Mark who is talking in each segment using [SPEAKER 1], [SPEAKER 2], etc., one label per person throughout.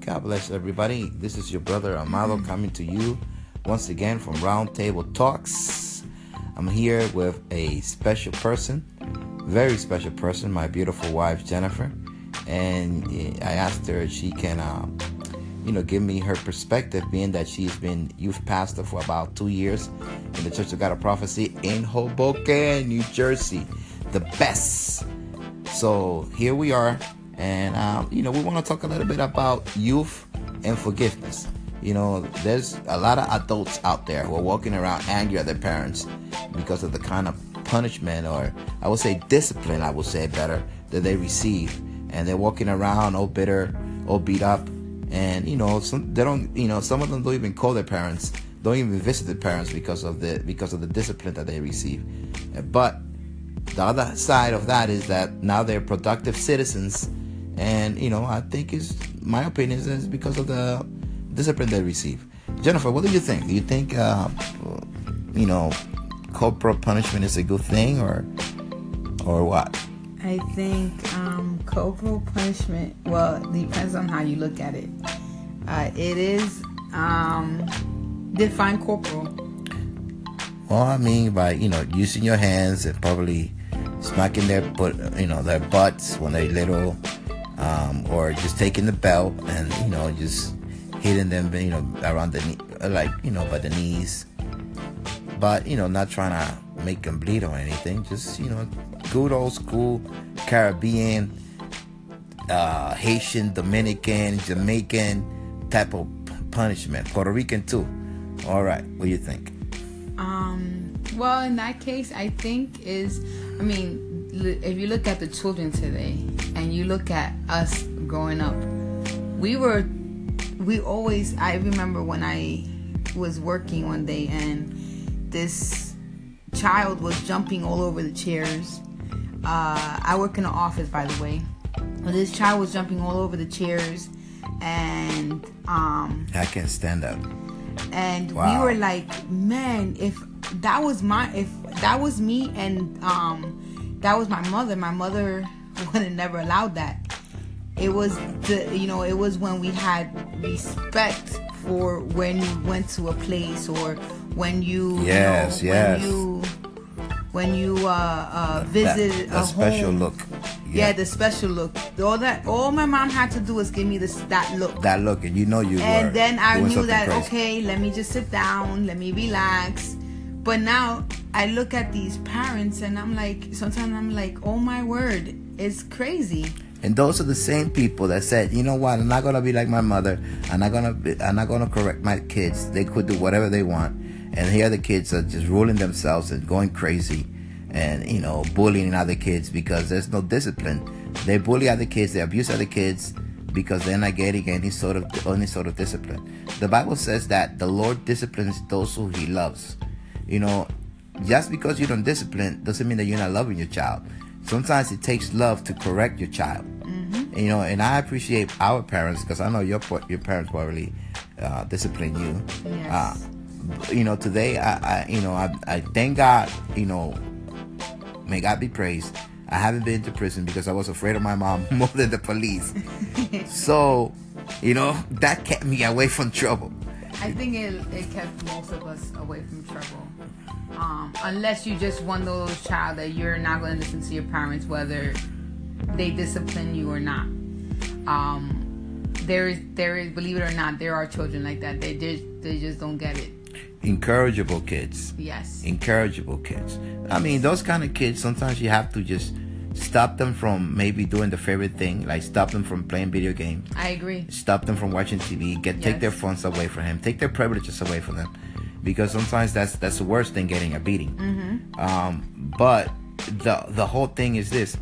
[SPEAKER 1] God bless everybody. This is your brother Amado coming to you once again from Roundtable Talks. I'm here with a special person, very special person, my beautiful wife Jennifer, and I asked her if she can, um, you know, give me her perspective, being that she's been youth pastor for about two years in the Church of God of Prophecy in Hoboken, New Jersey, the best. So here we are and, um, you know, we want to talk a little bit about youth and forgiveness. You know, there's a lot of adults out there who are walking around angry at their parents because of the kind of punishment or I would say discipline, I would say better, that they receive. And they're walking around all bitter, all beat up. And, you know, some, they don't, you know, some of them don't even call their parents, don't even visit their parents because of the, because of the discipline that they receive. But the other side of that is that now they're productive citizens and you know I think it's my opinion is because of the discipline they receive. Jennifer, what do you think? Do you think uh, you know corporal punishment is a good thing or or what?
[SPEAKER 2] I think um, corporal punishment. Well, it depends on how you look at it. Uh, it is um, define corporal.
[SPEAKER 1] Well, I mean by you know using your hands and probably smacking their butt, you know, their butts when they're little, um, or just taking the belt and you know just hitting them you know around the knee like you know by the knees. But you know not trying to make them bleed or anything just you know good old school caribbean uh, haitian dominican jamaican type of punishment. Puerto rican too. All right what do you think?
[SPEAKER 2] Um well in that case i think is i mean if you look at the children today and you look at us growing up, we were, we always, I remember when I was working one day and this child was jumping all over the chairs. Uh, I work in an office, by the way. This child was jumping all over the chairs, and um,
[SPEAKER 1] I can't stand up.
[SPEAKER 2] And wow. we were like, man, if that was my, if that was me, and um, that was my mother. My mother would have never allowed that. It was the you know it was when we had respect for when you went to a place or when you
[SPEAKER 1] yes
[SPEAKER 2] you
[SPEAKER 1] know, yes
[SPEAKER 2] when you when you uh, uh, visited
[SPEAKER 1] that, a special
[SPEAKER 2] home.
[SPEAKER 1] look.
[SPEAKER 2] Yeah. yeah. the special look. All that all my mom had to do was give me this that look.
[SPEAKER 1] That look, and you know you.
[SPEAKER 2] And then I knew that
[SPEAKER 1] crazy.
[SPEAKER 2] okay, let me just sit down, let me relax. But now I look at these parents and I'm like, sometimes I'm like, oh my word, it's crazy.
[SPEAKER 1] And those are the same people that said, you know what, I'm not gonna be like my mother. I'm not gonna, be, I'm not gonna correct my kids. They could do whatever they want. And here the kids are just ruling themselves and going crazy, and you know, bullying other kids because there's no discipline. They bully other kids, they abuse other kids because they're not getting any sort of any sort of discipline. The Bible says that the Lord disciplines those who He loves. You know, just because you don't discipline doesn't mean that you're not loving your child. Sometimes it takes love to correct your child. Mm-hmm. And, you know, and I appreciate our parents because I know your your parents probably uh, discipline you.
[SPEAKER 2] Yes.
[SPEAKER 1] Uh, you know, today I, I you know I, I thank God. You know, may God be praised. I haven't been to prison because I was afraid of my mom more than the police. so, you know, that kept me away from trouble.
[SPEAKER 2] I think it, it kept most of us away from trouble. Um, unless you just one those child that you're not going to listen to your parents whether they discipline you or not. Um, there is there is believe it or not there are children like that. They just they just don't get it.
[SPEAKER 1] Incorrigible kids.
[SPEAKER 2] Yes.
[SPEAKER 1] Incorrigible kids. I mean, those kind of kids. Sometimes you have to just stop them from maybe doing the favorite thing, like stop them from playing video games.
[SPEAKER 2] I agree.
[SPEAKER 1] Stop them from watching TV. Get yes. take their phones away from him. Take their privileges away from them, because sometimes that's that's worse than getting a beating.
[SPEAKER 2] Mm-hmm.
[SPEAKER 1] Um, but the the whole thing is this: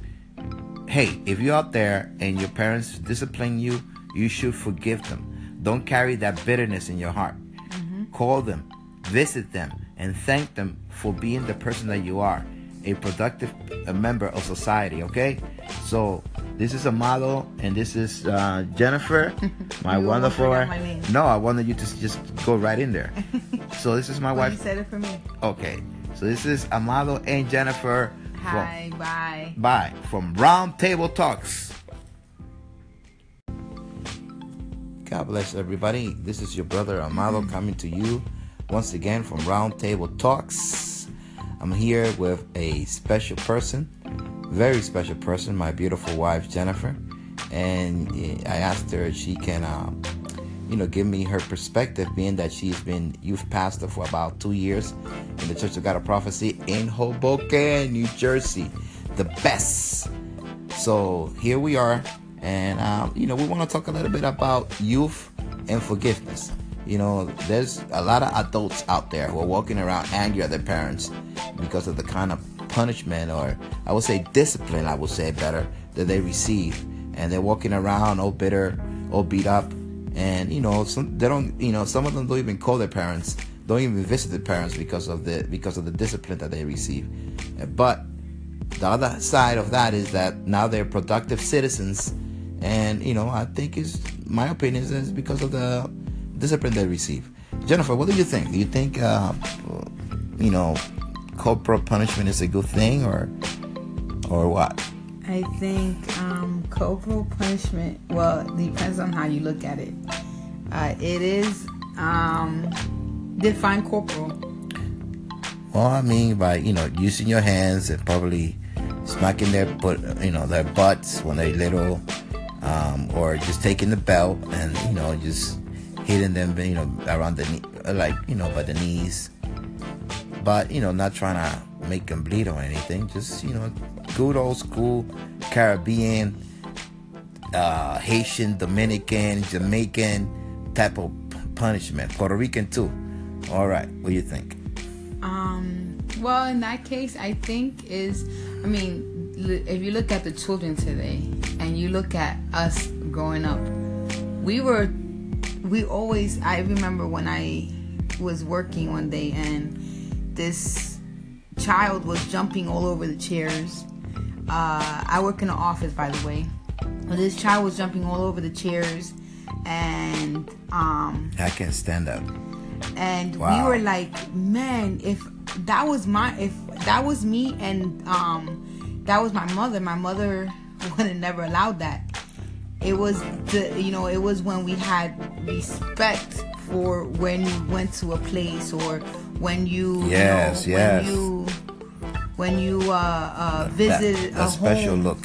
[SPEAKER 1] Hey, if you're out there and your parents discipline you, you should forgive them. Don't carry that bitterness in your heart. Mm-hmm. Call them, visit them, and thank them for being the person that you are a productive a member of society. Okay, so this is Amado and this is uh, Jennifer, my wonderful.
[SPEAKER 2] My
[SPEAKER 1] no, I wanted you to just go right in there. so this is my
[SPEAKER 2] well,
[SPEAKER 1] wife.
[SPEAKER 2] You said it for me.
[SPEAKER 1] Okay, so this is Amado and Jennifer.
[SPEAKER 2] Hi, from, bye.
[SPEAKER 1] Bye from Round Table Talks. God bless everybody. This is your brother Amado coming to you once again from Roundtable Talks. I'm here with a special person, very special person, my beautiful wife Jennifer, and I asked her if she can, uh, you know, give me her perspective, being that she's been youth pastor for about two years in the Church of God of Prophecy in Hoboken, New Jersey, the best. So here we are and, um, you know, we want to talk a little bit about youth and forgiveness. You know, there's a lot of adults out there who are walking around angry at their parents because of the kind of punishment or I would say discipline, I would say better, that they receive. And they're walking around all bitter, all beat up. And, you know, some, they don't, you know, some of them don't even call their parents, don't even visit their parents because of the, because of the discipline that they receive. But the other side of that is that now they're productive citizens and you know, I think is my opinion is because of the discipline they receive. Jennifer, what do you think? Do you think uh, you know corporal punishment is a good thing, or or what?
[SPEAKER 2] I think um, corporal punishment. Well, depends on how you look at it. Uh, it is um, define corporal.
[SPEAKER 1] Well, I mean by you know using your hands and probably smacking their butt, you know, their butts when they're little um, or just taking the belt and you know just hitting them you know around the knee like you know by the knees but you know not trying to make them bleed or anything just you know good old school caribbean uh, haitian dominican jamaican type of punishment puerto rican too all right what do you think
[SPEAKER 2] um well in that case i think is i mean if you look at the children today and you look at us growing up, we were, we always, I remember when I was working one day and this child was jumping all over the chairs. Uh, I work in an office, by the way. This child was jumping all over the chairs, and um,
[SPEAKER 1] I can't stand up.
[SPEAKER 2] And wow. we were like, man, if that was my, if that was me, and um, that was my mother. My mother would have never allowed that. It was the you know it was when we had respect for when you went to a place or when you
[SPEAKER 1] yes
[SPEAKER 2] you
[SPEAKER 1] know, yes
[SPEAKER 2] when you when you uh, uh, visited
[SPEAKER 1] that,
[SPEAKER 2] a
[SPEAKER 1] special
[SPEAKER 2] home.
[SPEAKER 1] look.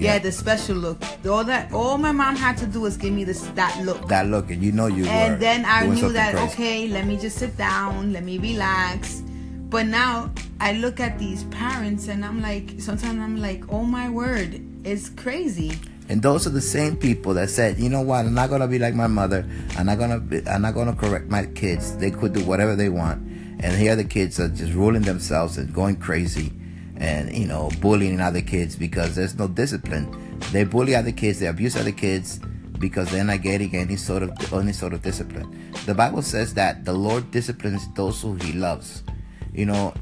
[SPEAKER 2] Yeah. yeah. the special look. All that all my mom had to do was give me this that look.
[SPEAKER 1] That look, and you know you.
[SPEAKER 2] And then I knew that
[SPEAKER 1] crazy.
[SPEAKER 2] okay, let me just sit down, let me relax. But now I look at these parents and I'm like, sometimes I'm like, oh my word, it's crazy.
[SPEAKER 1] And those are the same people that said, you know what, I'm not gonna be like my mother. I'm not gonna, be, I'm not gonna correct my kids. They could do whatever they want. And here the kids are just ruling themselves and going crazy, and you know, bullying other kids because there's no discipline. They bully other kids, they abuse other kids because they're not getting any sort of any sort of discipline. The Bible says that the Lord disciplines those who He loves. You know,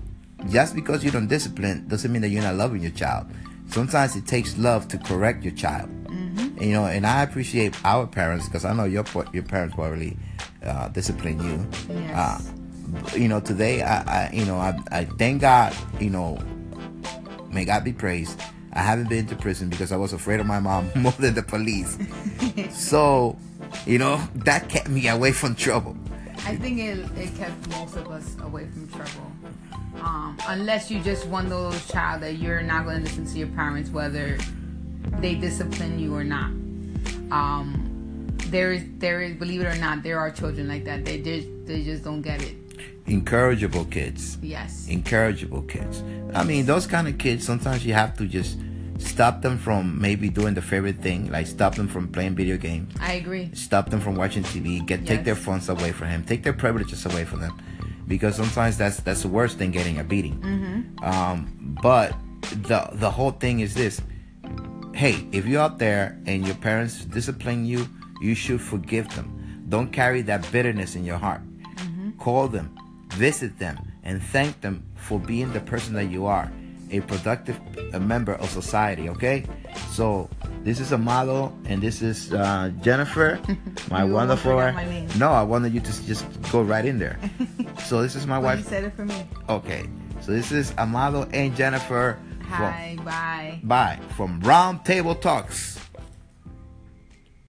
[SPEAKER 1] just because you don't discipline doesn't mean that you're not loving your child. Sometimes it takes love to correct your child. Mm-hmm. You know, and I appreciate our parents because I know your your parents probably uh, discipline you.
[SPEAKER 2] Yes.
[SPEAKER 1] Uh, you know, today I, I you know I, I thank God. You know, may God be praised. I haven't been to prison because I was afraid of my mom more than the police. so, you know, that kept me away from trouble.
[SPEAKER 2] I think it, it kept most of us away from trouble. Um, unless you just one those child that you're not going to listen to your parents whether they discipline you or not. Um, there is there is believe it or not there are children like that. They just they just don't get it.
[SPEAKER 1] Incorrigible kids.
[SPEAKER 2] Yes.
[SPEAKER 1] Incorrigible kids. I mean, those kind of kids. Sometimes you have to just stop them from maybe doing the favorite thing, like stop them from playing video games.
[SPEAKER 2] I agree.
[SPEAKER 1] Stop them from watching TV. Get yes. take their phones away from him. Take their privileges away from them because sometimes that's that's the worst than getting a beating.
[SPEAKER 2] Mm-hmm.
[SPEAKER 1] Um, but the the whole thing is this: hey, if you're out there and your parents discipline you, you should forgive them. Don't carry that bitterness in your heart. Mm-hmm. Call them, visit them, and thank them for being the person that you are, a productive a member of society. Okay, so this is Amado, and this is uh, Jennifer, my wonderful.
[SPEAKER 2] My
[SPEAKER 1] no, I wanted you to just go right in there. so this is my
[SPEAKER 2] well,
[SPEAKER 1] wife.
[SPEAKER 2] You said it for me.
[SPEAKER 1] Okay, so this is Amado and Jennifer.
[SPEAKER 2] Hi, from, bye.
[SPEAKER 1] Bye from Round Table Talks.